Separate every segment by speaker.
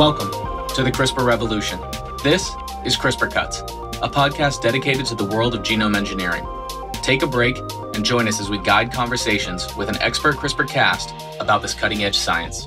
Speaker 1: Welcome to the CRISPR revolution. This is CRISPR Cuts, a podcast dedicated to the world of genome engineering. Take a break and join us as we guide conversations with an expert CRISPR cast about this cutting edge science.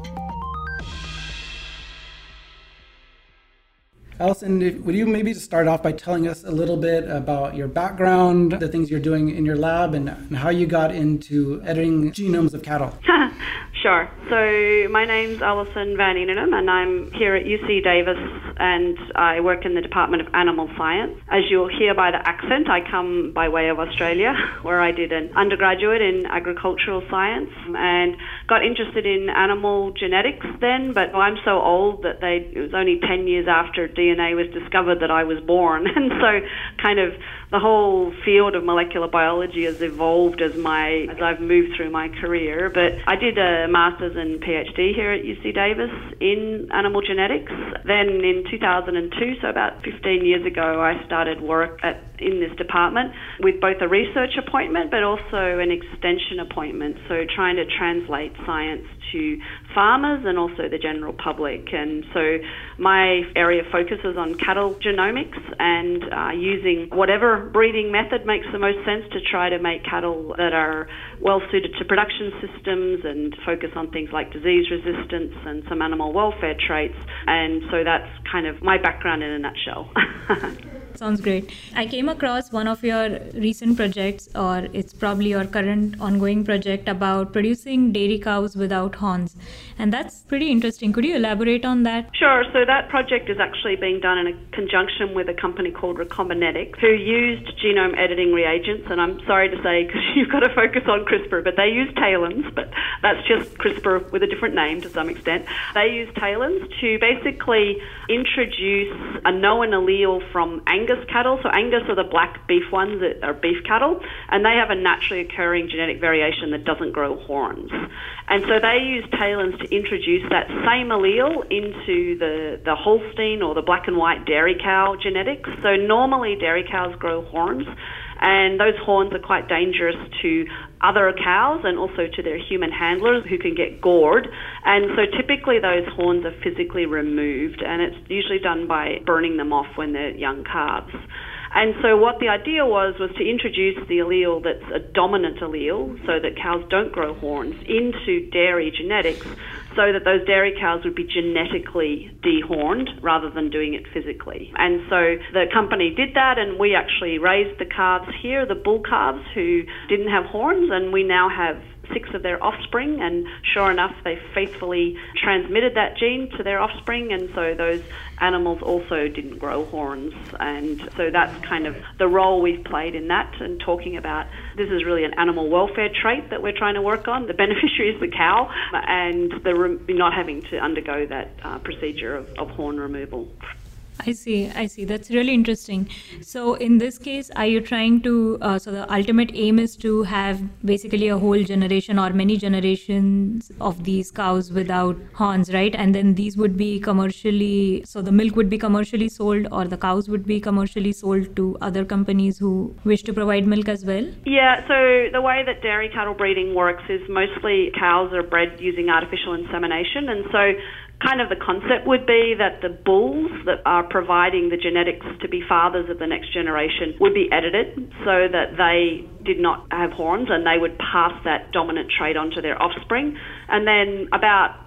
Speaker 2: Allison, would you maybe start off by telling us a little bit about your background, the things you're doing in your lab, and, and how you got into editing genomes of cattle?
Speaker 3: Sure. So my name's Alison Van Eenennaam, and I'm here at UC Davis, and I work in the Department of Animal Science. As you'll hear by the accent, I come by way of Australia, where I did an undergraduate in agricultural science and got interested in animal genetics then. But I'm so old that they it was only 10 years after DNA was discovered that I was born, and so kind of the whole field of molecular biology has evolved as my as I've moved through my career. But I did a master's and PhD here at UC Davis in animal genetics. Then in 2002, so about 15 years ago, I started work at in this department with both a research appointment but also an extension appointment. So trying to translate science to farmers and also the general public. And so my area focuses on cattle genomics and uh, using whatever breeding method makes the most sense to try to make cattle that are well suited to production systems and focus on things like disease resistance and some animal welfare traits. And so that's kind of my background in a nutshell.
Speaker 4: Sounds great. I came across one of your recent projects, or it's probably your current ongoing project about producing dairy cows without horns. And that's pretty interesting. Could you elaborate on that?
Speaker 3: Sure. So, that project is actually being done in a conjunction with a company called Recombinetics, who used genome editing reagents. And I'm sorry to say, because you've got to focus on CRISPR, but they use TALENs, but that's just CRISPR with a different name to some extent. They use TALENs to basically introduce a known allele from Angus cattle. So Angus are the black beef ones that are beef cattle, and they have a naturally occurring genetic variation that doesn't grow horns. And so they use TALENs to introduce that same allele into the, the Holstein or the black and white dairy cow genetics. So normally dairy cows grow horns, and those horns are quite dangerous to other cows and also to their human handlers who can get gored. And so typically those horns are physically removed, and it's usually done by burning them off when they're young calves. And so what the idea was was to introduce the allele that's a dominant allele so that cows don't grow horns into dairy genetics so that those dairy cows would be genetically dehorned rather than doing it physically. And so the company did that and we actually raised the calves here, the bull calves who didn't have horns and we now have six of their offspring, and sure enough, they faithfully transmitted that gene to their offspring, and so those animals also didn't grow horns. And so that's kind of the role we've played in that, and talking about this is really an animal welfare trait that we're trying to work on. The beneficiary is the cow, and the re- not having to undergo that uh, procedure of, of horn removal.
Speaker 4: I see, I see. That's really interesting. So, in this case, are you trying to? Uh, so, the ultimate aim is to have basically a whole generation or many generations of these cows without horns, right? And then these would be commercially, so the milk would be commercially sold, or the cows would be commercially sold to other companies who wish to provide milk as well?
Speaker 3: Yeah, so the way that dairy cattle breeding works is mostly cows are bred using artificial insemination, and so kind of the concept would be that the bulls that are providing the genetics to be fathers of the next generation would be edited so that they did not have horns and they would pass that dominant trait on to their offspring. And then about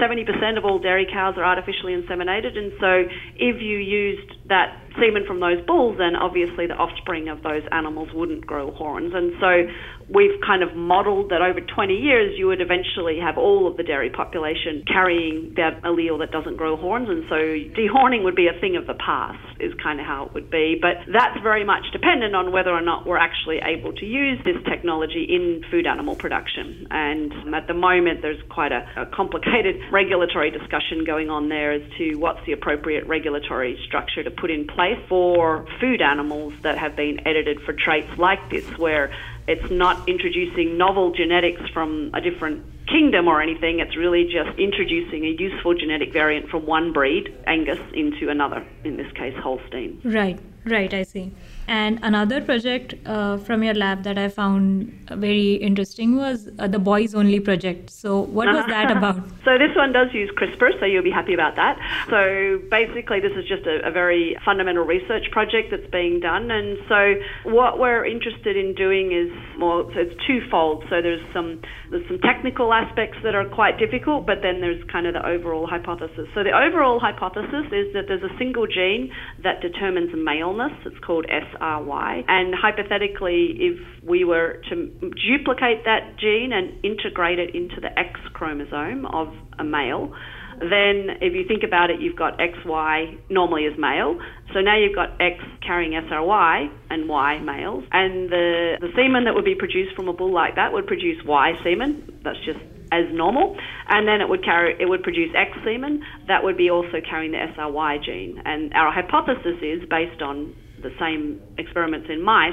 Speaker 3: 70% of all dairy cows are artificially inseminated, and so if you used that semen from those bulls, then obviously the offspring of those animals wouldn't grow horns. And so we've kind of modeled that over 20 years you would eventually have all of the dairy population carrying that allele that doesn't grow horns. And so dehorning would be a thing of the past, is kind of how it would be. But that's very much dependent on whether or not we're actually able to use this technology in food animal production. And at the moment, there's quite a, a complicated regulatory discussion going on there as to what's the appropriate regulatory structure to put in place for food animals that have been edited for traits like this, where it's not introducing novel genetics from a different kingdom or anything. It's really just introducing a useful genetic variant from one breed, Angus, into another, in this case, Holstein.
Speaker 4: Right, right, I see. And another project uh, from your lab that I found very interesting was uh, the Boys Only project. So, what was that about?
Speaker 3: so, this one does use CRISPR, so you'll be happy about that. So, basically, this is just a, a very fundamental research project that's being done. And so, what we're interested in doing is more, so it's twofold. So, there's some there's some technical aspects that are quite difficult, but then there's kind of the overall hypothesis. So, the overall hypothesis is that there's a single gene that determines It's called SRY. And hypothetically, if we were to duplicate that gene and integrate it into the X chromosome of a male, then if you think about it, you've got XY normally as male. So now you've got X carrying SRY and Y males. And the, the semen that would be produced from a bull like that would produce Y semen. That's just as normal, and then it would carry it would produce X semen that would be also carrying the SRY gene. And our hypothesis is based on the same experiments in mice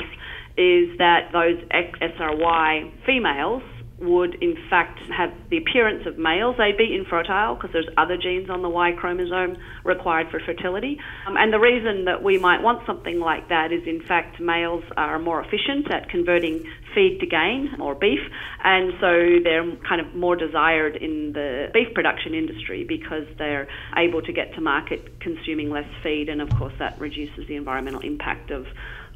Speaker 3: is that those SRY females would in fact have the appearance of males. They'd be infertile because there's other genes on the Y chromosome required for fertility. Um, and the reason that we might want something like that is in fact males are more efficient at converting feed to gain or beef, and so they're kind of more desired in the beef production industry because they're able to get to market consuming less feed, and of course that reduces the environmental impact of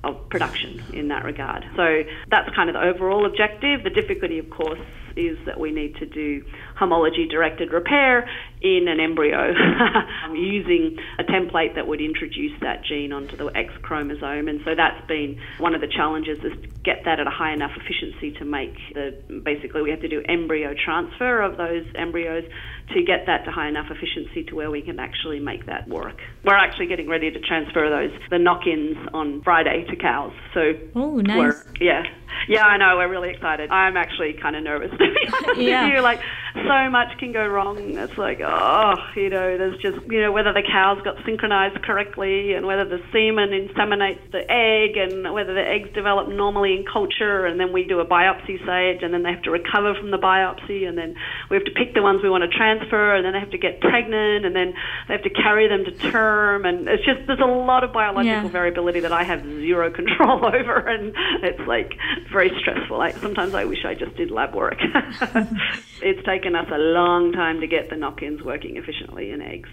Speaker 3: of production in that regard. So that's kind of the overall objective. The difficulty, of course, is that we need to do homology directed repair in an embryo using a template that would introduce that gene onto the X chromosome. And so that's been one of the challenges is to get that at a high enough efficiency to make the basically we have to do embryo transfer of those embryos to get that to high enough efficiency to where we can actually make that work. We're actually getting ready to transfer those the knock-ins on Friday to cows. So
Speaker 4: oh, nice.
Speaker 3: yeah, yeah, I know. We're really excited. I'm actually kind of nervous to be honest yeah. with you. Like, so much can go wrong. It's like, oh, Oh, you know, there's just, you know, whether the cows got synchronized correctly and whether the semen inseminates the egg and whether the eggs develop normally in culture and then we do a biopsy stage and then they have to recover from the biopsy and then we have to pick the ones we want to transfer and then they have to get pregnant and then they have to carry them to term and it's just, there's a lot of biological yeah. variability that I have zero control over and it's like very stressful. Like, sometimes I wish I just did lab work. it's taken us a long time to get the knock-ins working efficiently in eggs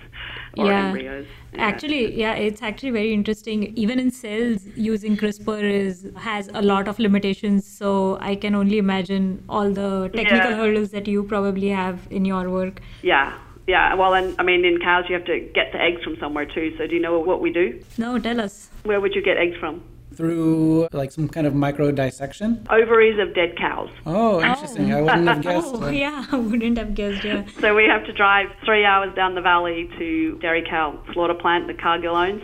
Speaker 3: or yeah. embryos.
Speaker 4: Yeah. Actually, yeah, it's actually very interesting. Even in cells, using CRISPR is has a lot of limitations. So I can only imagine all the technical yeah. hurdles that you probably have in your work.
Speaker 3: Yeah. Yeah, well, and I mean, in cows, you have to get the eggs from somewhere too. So, do you know what we do?
Speaker 4: No, tell us.
Speaker 3: Where would you get eggs from?
Speaker 2: Through like some kind of micro dissection?
Speaker 3: Ovaries of dead cows.
Speaker 2: Oh, interesting. Oh. I wouldn't have guessed.
Speaker 4: oh, yeah, I wouldn't have guessed, yeah.
Speaker 3: so we have to drive three hours down the valley to dairy cow slaughter plant that Cargill owns,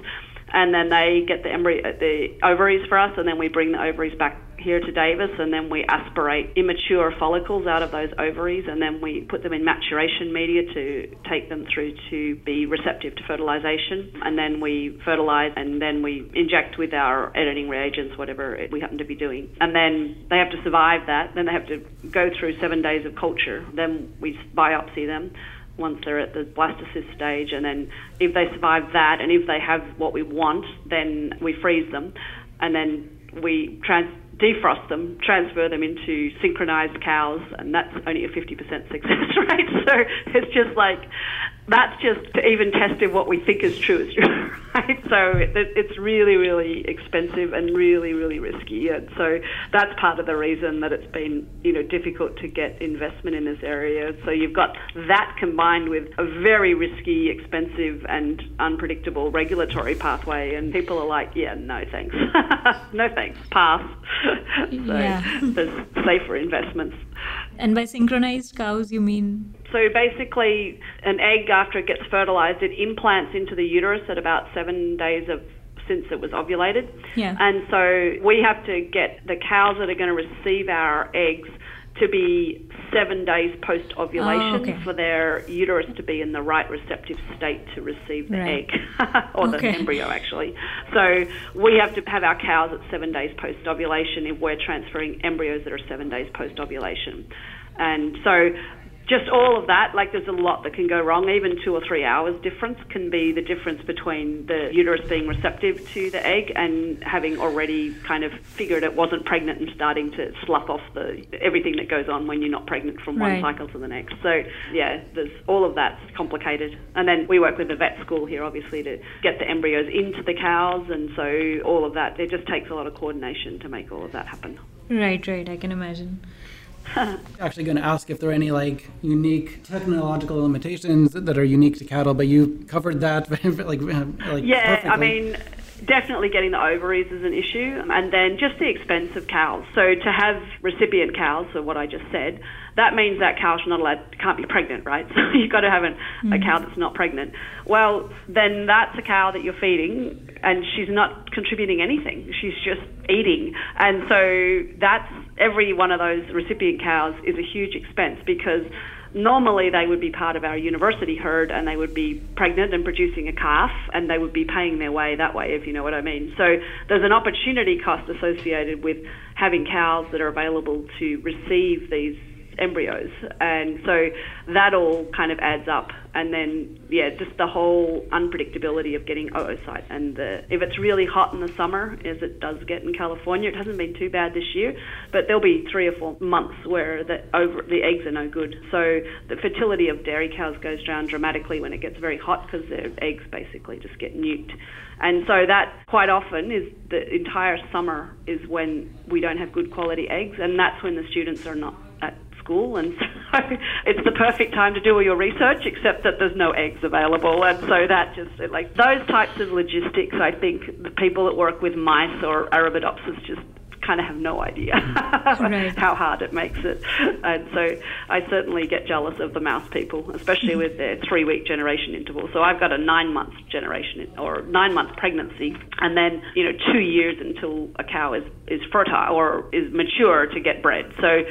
Speaker 3: and then they get the embryo, uh, the ovaries for us, and then we bring the ovaries back here to Davis, and then we aspirate immature follicles out of those ovaries, and then we put them in maturation media to take them through to be receptive to fertilization, and then we fertilize, and then we inject with our editing reagents, whatever we happen to be doing, and then they have to survive that. Then they have to go through seven days of culture. Then we biopsy them once they're at the blastocyst stage, and then if they survive that, and if they have what we want, then we freeze them, and then we trans defrost them, transfer them into synchronized cows, and that's only a 50% success rate. So it's just like that's just even test if what we think is true is true, right? So it, it's really, really expensive and really, really risky. And so that's part of the reason that it's been, you know, difficult to get investment in this area. So you've got that combined with a very risky, expensive, and unpredictable regulatory pathway, and people are like, yeah, no thanks, no thanks, pass. so yeah. there's safer investments.
Speaker 4: And by synchronized cows, you mean?
Speaker 3: So basically, an egg, after it gets fertilized, it implants into the uterus at about seven days of since it was ovulated.
Speaker 4: Yeah.
Speaker 3: And so we have to get the cows that are going to receive our eggs to be seven days post ovulation oh, okay. for their uterus to be in the right receptive state to receive the right. egg or okay. the embryo actually. So we have to have our cows at seven days post ovulation if we're transferring embryos that are seven days post ovulation. And so just all of that, like there's a lot that can go wrong. Even two or three hours difference can be the difference between the uterus being receptive to the egg and having already kind of figured it wasn't pregnant and starting to slough off the everything that goes on when you're not pregnant from one
Speaker 4: Right.
Speaker 3: cycle to the next. So yeah, there's all of that's complicated. And then we work with the vet school here, obviously, to get the embryos into the cows, and so all of that. It just takes a lot of coordination to make all of that happen.
Speaker 4: Right, right. I can imagine.
Speaker 2: Actually, going to ask if there are any like unique technological limitations that are unique to cattle, but you covered that like like
Speaker 3: Yeah, I mean, definitely getting the ovaries is an issue, and then just the expense of cows. So to have recipient cows, so what I just said, that means that cow's not allowed, can't be pregnant, right? So you've got to have an, a mm. cow that's not pregnant. Well, then that's a cow that you're feeding, and she's not contributing anything. She's just eating, and so that's every one of those recipient cows is a huge expense because normally they would be part of our university herd and they would be pregnant and producing a calf and they would be paying their way that way if you know what I mean. So there's an opportunity cost associated with having cows that are available to receive these embryos. And so that all kind of adds up. And then yeah just the whole unpredictability of getting oocyte and the, if it's really hot in the summer as it does get in California it hasn't been too bad this year but there'll be three or four months where the over the eggs are no good. So the fertility of dairy cows goes down dramatically when it gets very hot because their eggs basically just get nuked. And so that quite often is the entire summer is when we don't have good quality eggs and that's when the students are not school and so it's the perfect time to do all your research except that there's no eggs available and so that just like those types of logistics I think the people that work with mice or Arabidopsis just kind of have no idea mm-hmm.
Speaker 4: Right.
Speaker 3: how hard it makes it. And so I certainly get jealous of the mouse people especially mm-hmm. with their three week generation interval. So I've got a nine month generation or nine month pregnancy and then you know two years until a cow is is fertile or is mature to get bred. So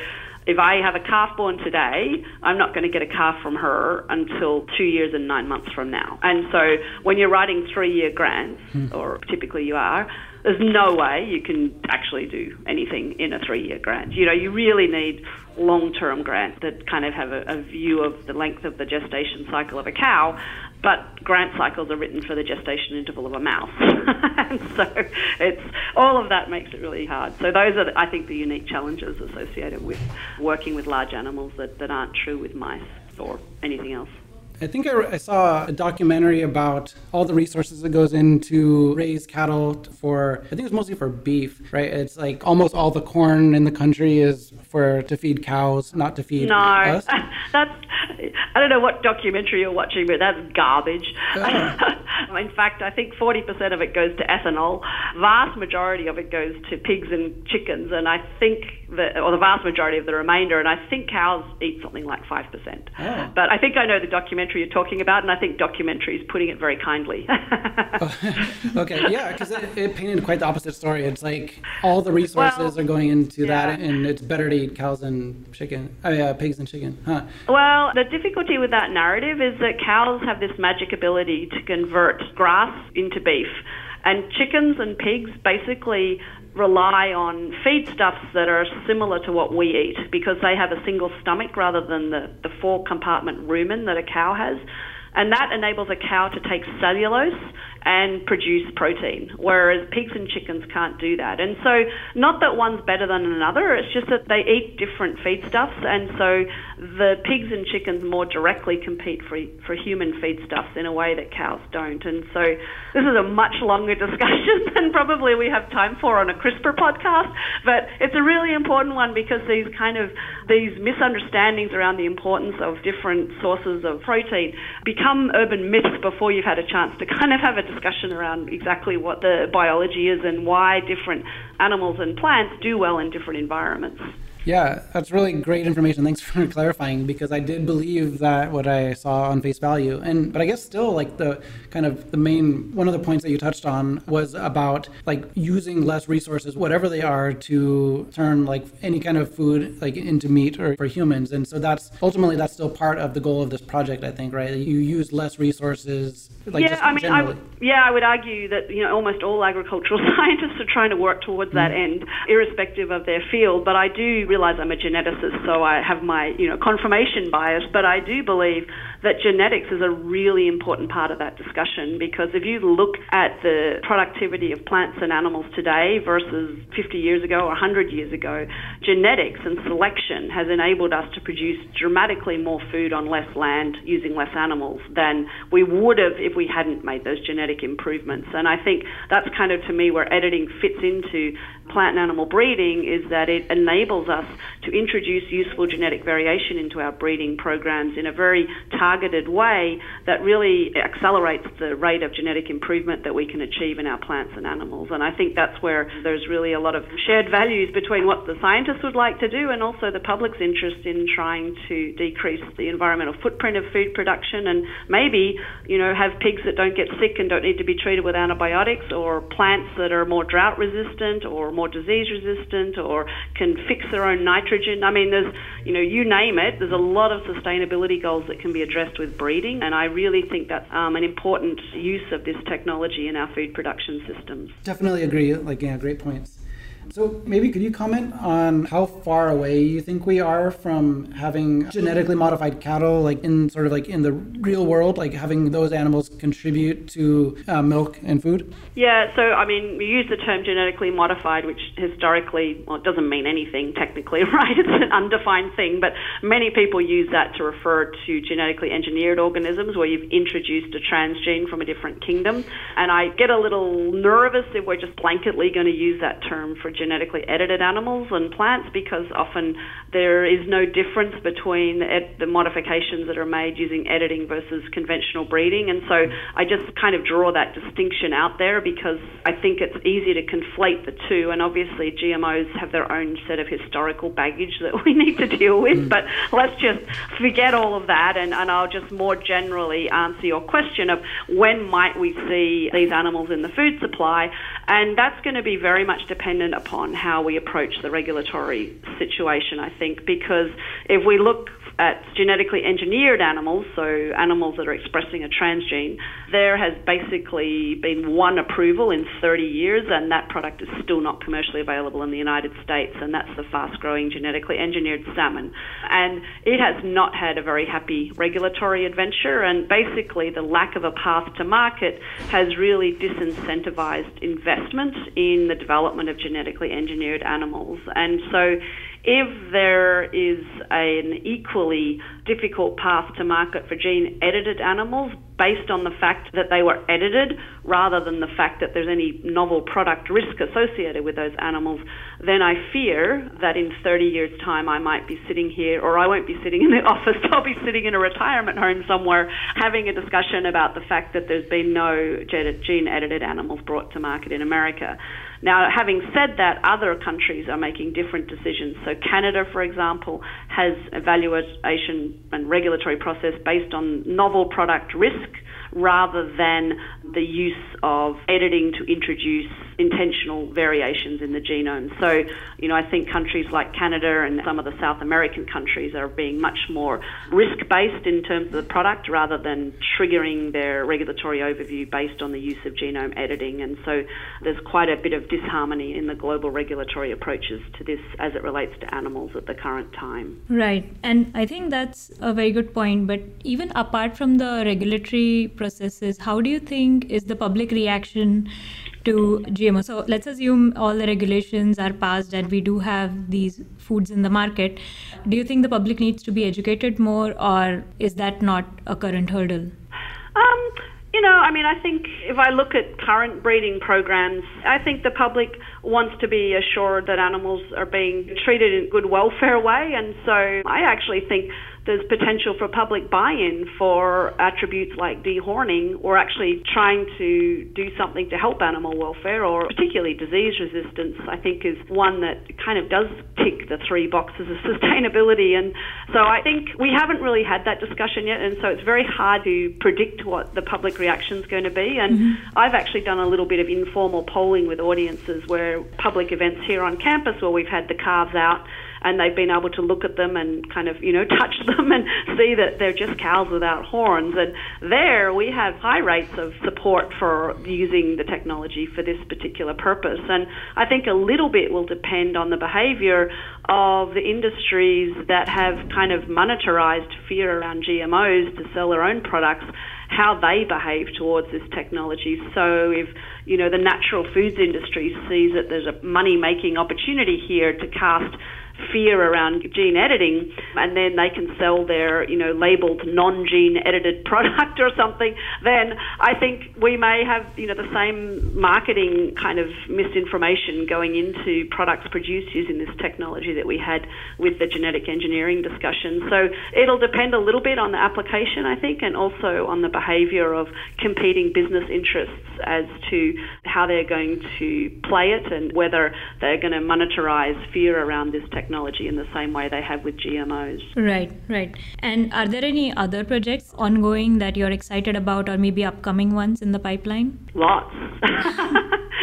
Speaker 3: if I have a calf born today, I'm not going to get a calf from her until two years and nine months from now. And so when you're writing three year grants, hmm. or typically you are, there's no way you can actually do anything in a three year grant. You know, you really need long term grants that kind of have a, a view of the length of the gestation cycle of a cow. But grant cycles are written for the gestation interval of a mouse. and so it's all of that makes it really hard. So those are, the, I think, the unique challenges associated with working with large animals that, that aren't true with mice or anything else.
Speaker 2: I think I, I saw a documentary about all the resources that goes into raise cattle for. I think it's mostly for beef, right? It's like almost all the corn in the country is for to feed cows, not to feed
Speaker 3: No,
Speaker 2: us.
Speaker 3: that's. I don't know what documentary you're watching, but that's garbage. Oh. In fact, I think 40% of it goes to ethanol. Vast majority of it goes to pigs and chickens, and I think that, or the vast majority of the remainder, and I think cows eat something like 5%.
Speaker 2: Oh.
Speaker 3: But I think I know the documentary you're talking about, and I think documentary is putting it very kindly. Oh.
Speaker 2: okay, yeah, because it, it painted quite the opposite story. It's like all the resources
Speaker 3: Well,
Speaker 2: are going into that, and it's better to eat cows and chicken. Oh yeah, pigs and chicken. Huh?
Speaker 3: Well, the difficulty with that narrative is that cows have this magic ability to convert grass into beef, and chickens and pigs basically rely on feedstuffs that are similar to what we eat because they have a single stomach rather than the, the four compartment rumen that a cow has. And that enables a cow to take cellulose and produce protein, whereas pigs and chickens can't do that. And so, not that one's better than another, it's just that they eat different feedstuffs, and so the pigs and chickens more directly compete for, for human feedstuffs in a way that cows don't. And so, this is a much longer discussion than probably we have time for on a CRISPR podcast, but it's a really important one because these kind of these misunderstandings around the importance of different sources of protein become urban myths before you've had a chance to kind of have a discussion around exactly what the biology is and why different animals and plants do well in different environments.
Speaker 2: Yeah, that's really great information. Thanks for clarifying because I did believe that what I saw on face value. And but I guess still like the kind of the main one of the points that you touched on was about like using less resources whatever they are to turn like any kind of food like into meat or for humans. And so that's ultimately that's still part of the goal of this project, I think, right? You use less resources like
Speaker 3: yeah, I mean,
Speaker 2: generally.
Speaker 3: w- yeah, I would argue that you know almost all agricultural scientists are trying to work towards that
Speaker 2: Mm.
Speaker 3: end, irrespective of their field. But I do really realize I'm a geneticist, so I have my, you know, confirmation bias, but I do believe that genetics is a really important part of that discussion because if you look at the productivity of plants and animals today versus 50 years ago or 100 years ago, genetics and selection has enabled us to produce dramatically more food on less land using less animals than we would have if we hadn't made those genetic improvements. And I think that's kind of to me where editing fits into plant and animal breeding is that it enables us to introduce useful genetic variation into our breeding programs in a very targeted way that really accelerates the rate of genetic improvement that we can achieve in our plants and animals. And I think that's where there's really a lot of shared values between what the scientists would like to do and also the public's interest in trying to decrease the environmental footprint of food production and maybe, you know, have pigs that don't get sick and don't need to be treated with antibiotics or plants that are more drought resistant or more disease resistant or can fix their own nitrogen. I mean, there's, you know, you name it, there's a lot of sustainability goals that can be addressed with breeding, and I really think that's um, an important use of this technology in our food production systems.
Speaker 2: Definitely agree. Like, yeah, great points. So maybe could you comment on how far away you think we are from having genetically modified cattle, like in sort of like in the real world, like having those animals contribute to uh, milk and food?
Speaker 3: Yeah. So I mean, we use the term genetically modified, which historically, well, it doesn't mean anything technically, right? It's an undefined thing, but many people use that to refer to genetically engineered organisms where you've introduced a transgene from a different kingdom. And I get a little nervous if we're just blanketly going to use that term for genetically edited animals and plants because often there is no difference between ed- the modifications that are made using editing versus conventional breeding. And so I just kind of draw that distinction out there because I think it's easy to conflate the two. And obviously, GMOs have their own set of historical baggage that we need to deal with. Mm. But let's just forget all of that and, and I'll just more generally answer your question of when might we see these animals in the food supply. And that's going to be very much dependent upon how we approach the regulatory situation, I think, because if we look at genetically engineered animals, so animals that are expressing a transgene, there has basically been one approval in 30 years, and that product is still not commercially available in the United States, and that's the fast growing genetically engineered salmon. And it has not had a very happy regulatory adventure, and basically the lack of a path to market has really disincentivized investment in the development of genetically engineered animals. And so if there is an equally difficult path to market for gene edited animals based on the fact that they were edited rather than the fact that there's any novel product risk associated with those animals, then I fear that in 30 years' time I might be sitting here, or I won't be sitting in the office, I'll be sitting in a retirement home somewhere having a discussion about the fact that there's been no gene edited animals brought to market in America. Now, having said that, other countries are making different decisions. So, Canada, for example, has evaluation and regulatory process based on novel product risk rather than the use of editing to introduce intentional variations in the genome. So, you know, I think countries like Canada and some of the South American countries are being much more risk based in terms of the product rather than triggering their regulatory overview based on the use of genome editing. And so there's quite a bit of disharmony in the global regulatory approaches to this as it relates to animals at the current time.
Speaker 4: Right. And I think that's a very good point. But even apart from the regulatory processes, how do you think is the public reaction to GMO? So let's assume all the regulations are passed and we do have these foods in the market. Do you think the public needs to be educated more, or is that not a current hurdle?
Speaker 3: Um, you know, I mean, I think if I look at current breeding programs, I think the public wants to be assured that animals are being treated in a good welfare way, and so I actually think there's potential for public buy-in for attributes like dehorning or actually trying to do something to help animal welfare or particularly disease resistance I think is one that kind of does tick the three boxes of sustainability and so I think we haven't really had that discussion yet and so it's very hard to predict what the public reaction is going to be and mm-hmm. I've actually done a little bit of informal polling with audiences where public events here on campus where we've had the calves out and they've been able to look at them and kind of, you know, touch them and see that they're just cows without horns. And there we have high rates of support for using the technology for this particular purpose. And I think a little bit will depend on the behavior of the industries that have kind of monetarized fear around GMOs to sell their own products how they behave towards this technology. So if you know the natural foods industry sees that there's a money making opportunity here to cast fear around gene editing, and then they can sell their, you know, labeled non-gene edited product or something, then I think we may have, you know, the same marketing kind of misinformation going into products produced using this technology that we had with the genetic engineering discussion. So it'll depend a little bit on the application, I think, and also on the behavior of competing business interests as to how they're going to play it and whether they're going to monetize fear around this technology technology in the same way they have with GMOs.
Speaker 4: Right, right. And are there any other projects ongoing that you're excited about or maybe upcoming ones in the pipeline?
Speaker 3: Lots.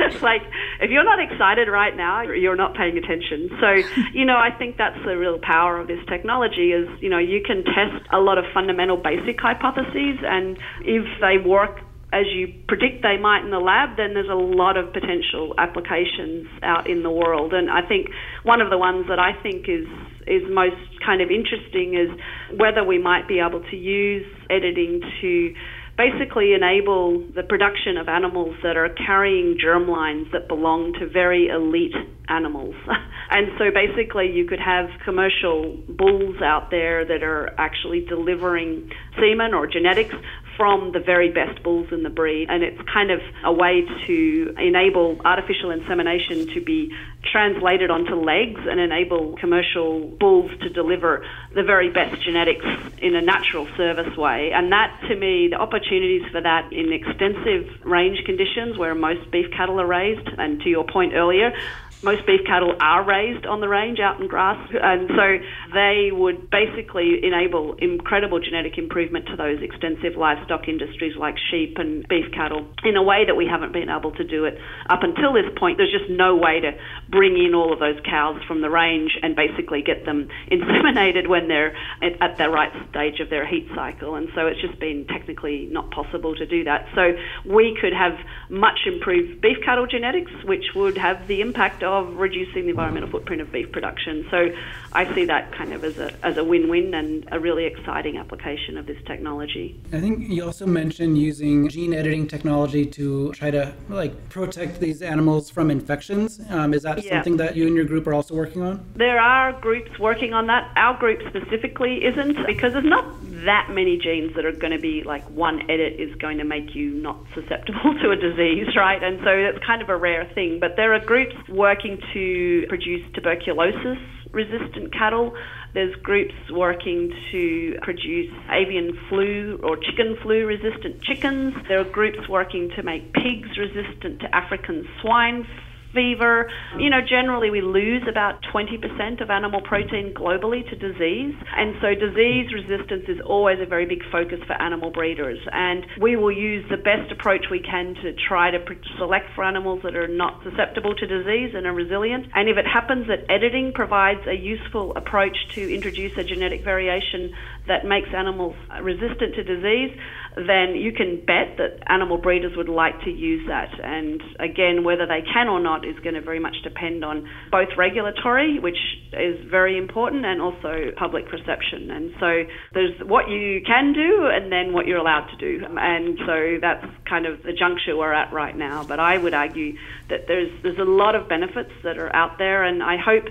Speaker 3: it's like if you're not excited right now, you're not paying attention. So, you know, I think that's the real power of this technology is, you know, you can test a lot of fundamental basic hypotheses and if they work as you predict they might in the lab, then there's a lot of potential applications out in the world. And I think one of the ones that I think is is most kind of interesting is whether we might be able to use editing to basically enable the production of animals that are carrying germlines that belong to very elite animals. and so basically, you could have commercial bulls out there that are actually delivering semen or genetics from the very best bulls in the breed. And it's kind of a way to enable artificial insemination to be translated onto legs and enable commercial bulls to deliver the very best genetics in a natural service way. And that, to me, the opportunities for that in extensive range conditions where most beef cattle are raised, and to your point earlier, most beef cattle are raised on the range out in grass, and so they would basically enable incredible genetic improvement to those extensive livestock industries like sheep and beef cattle in a way that we haven't been able to do it up until this point. There's just no way to bring in all of those cows from the range and basically get them inseminated when they're at the right stage of their heat cycle, and so it's just been technically not possible to do that. So we could have much improved beef cattle genetics, which would have the impact of of reducing the environmental footprint of beef production. So I see that kind of as a, as a win-win and a really exciting application of this technology.
Speaker 2: I think you also mentioned using gene editing technology to try to like protect these animals from infections. Um, is that yeah. something that you and your group are also working on?
Speaker 3: There are groups working on that. Our group specifically isn't because there's not that many genes that are going to be like one edit is going to make you not susceptible to a disease, right? And so it's kind of a rare thing. But there are groups working to produce tuberculosis resistant cattle. There's groups working to produce avian flu or chicken flu resistant chickens. There are groups working to make pigs resistant to African swine fever. You know, generally we lose about 20% of animal protein globally to disease. And so disease resistance is always a very big focus for animal breeders. And we will use the best approach we can to try to select for animals that are not susceptible to disease and are resilient. And if it happens that editing provides a useful approach to introduce a genetic variation that makes animals resistant to disease, then you can bet that animal breeders would like to use that. And again, whether they can or not is going to very much depend on both regulatory, which is very important, and also public perception. And so there's what you can do and then what you're allowed to do. And so that's kind of the juncture we're at right now. But I would argue that there's there's a lot of benefits that are out there, and I hope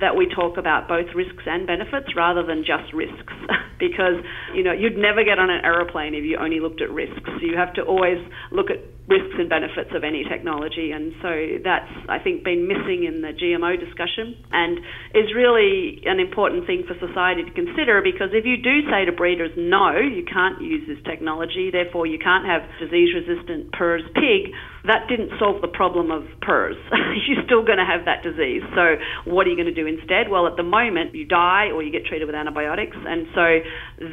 Speaker 3: that we talk about both risks and benefits rather than just risks. Because you know you'd never get on an aeroplane if you only looked at risks. You have to always look at risks and benefits of any technology. And so that's I think been missing in the GMO discussion and is really an important thing for society to consider because if you do say to breeders no you can't use this technology therefore you can't have disease resistant PRRS pig that didn't solve the problem of PRRS you're still going to have that disease so what are you going to do instead? Well, at the moment, you die or you get treated with antibiotics, and so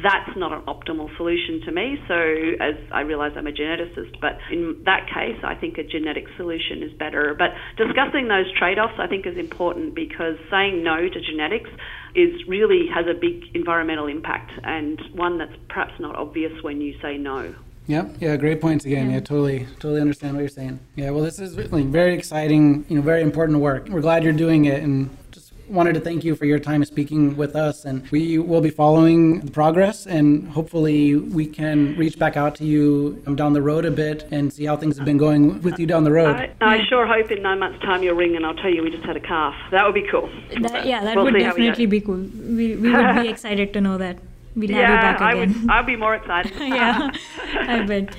Speaker 3: that's not an optimal solution to me. So, as I realize I'm a geneticist, but in that case, I think a genetic solution is better. But discussing those trade offs, I think, is important because saying no to genetics is really has a big environmental impact and one that's perhaps not obvious when you say no.
Speaker 2: Yep. Yeah. Great points again. Yeah. Totally. Totally understand what you're saying. Yeah. Well, this is really very exciting. You know, very important work. We're glad you're doing it, and just wanted to thank you for your time speaking with us. And we will be following the progress, and hopefully we can reach back out to you um, down the road a bit and see how things have been going with you down the road.
Speaker 3: I, I sure hope in nine months' time you'll ring and I'll tell you we just had a calf. That would be cool.
Speaker 4: That, yeah, that we'll would definitely be cool. We, we would be excited to know that. We'll
Speaker 3: yeah,
Speaker 4: have you back again.
Speaker 3: I would, I'll be more excited.
Speaker 4: yeah, I bet.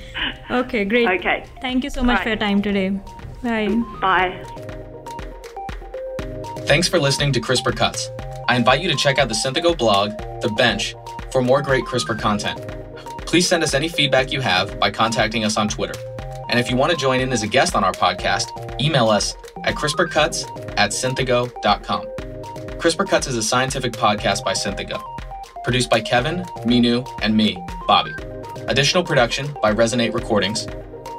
Speaker 4: Okay, great.
Speaker 3: Okay.
Speaker 4: Thank you so much Bye. for your time today. Bye.
Speaker 3: Bye.
Speaker 1: Thanks for listening to CRISPR Cuts. I invite you to check out the Synthigo blog, The Bench, for more great CRISPR content. Please send us any feedback you have by contacting us on Twitter. And if you want to join in as a guest on our podcast, email us at CRISPRcuts at synthigo.com. CRISPR Cuts is a scientific podcast by Synthigo produced by Kevin, Minu, and me, Bobby. Additional production by Resonate Recordings.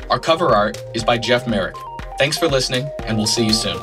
Speaker 1: Our cover art is by Jeff Merrick. Thanks for listening, and we'll see you soon.